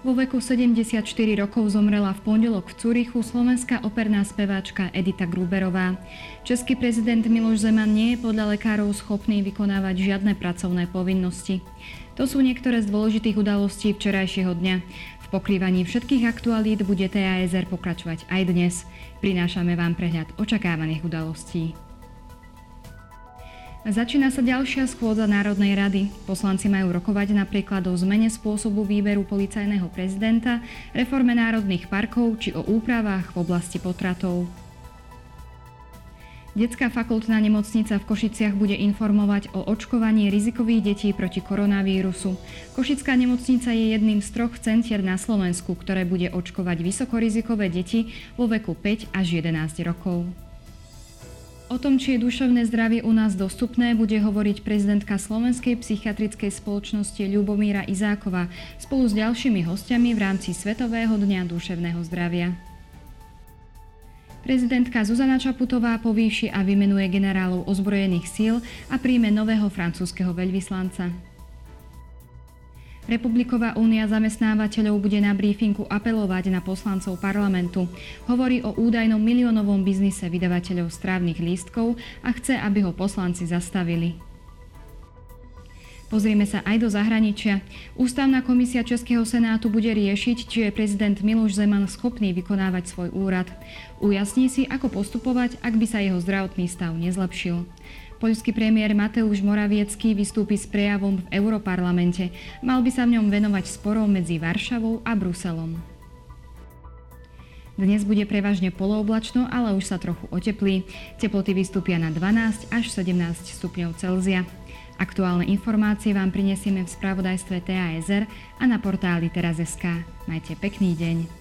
Vo veku 74 rokov zomrela v pondelok v Cúrichu slovenská operná speváčka Edita Gruberová. Český prezident Miloš Zeman nie je podľa lekárov schopný vykonávať žiadne pracovné povinnosti. To sú niektoré z dôležitých udalostí včerajšieho dňa. V pokrývaní všetkých aktualít bude TASR pokračovať aj dnes. Prinášame vám prehľad očakávaných udalostí. Začína sa ďalšia schôdza Národnej rady. Poslanci majú rokovať napríklad o zmene spôsobu výberu policajného prezidenta, reforme národných parkov či o úpravách v oblasti potratov. Detská fakultná nemocnica v Košiciach bude informovať o očkovaní rizikových detí proti koronavírusu. Košická nemocnica je jedným z troch centier na Slovensku, ktoré bude očkovať vysokorizikové deti vo veku 5 až 11 rokov. O tom, či je duševné zdravie u nás dostupné, bude hovoriť prezidentka Slovenskej psychiatrickej spoločnosti Ľubomíra Izáková spolu s ďalšími hostiami v rámci Svetového dňa duševného zdravia. Prezidentka Zuzana Čaputová povýši a vymenuje generálov ozbrojených síl a príjme nového francúzského veľvyslanca. Republiková únia zamestnávateľov bude na briefingu apelovať na poslancov parlamentu. Hovorí o údajnom miliónovom biznise vydavateľov strávnych lístkov a chce, aby ho poslanci zastavili. Pozrieme sa aj do zahraničia. Ústavná komisia Českého senátu bude riešiť, či je prezident Miloš Zeman schopný vykonávať svoj úrad. Ujasní si, ako postupovať, ak by sa jeho zdravotný stav nezlepšil. Poľský premiér Mateusz Moraviecký vystúpi s prejavom v Europarlamente. Mal by sa v ňom venovať sporom medzi Varšavou a Bruselom. Dnes bude prevažne polooblačno, ale už sa trochu oteplí. Teploty vystúpia na 12 až 17 stupňov Celzia. Aktuálne informácie vám prinesieme v spravodajstve TASR a na portáli teraz.sk. Majte pekný deň.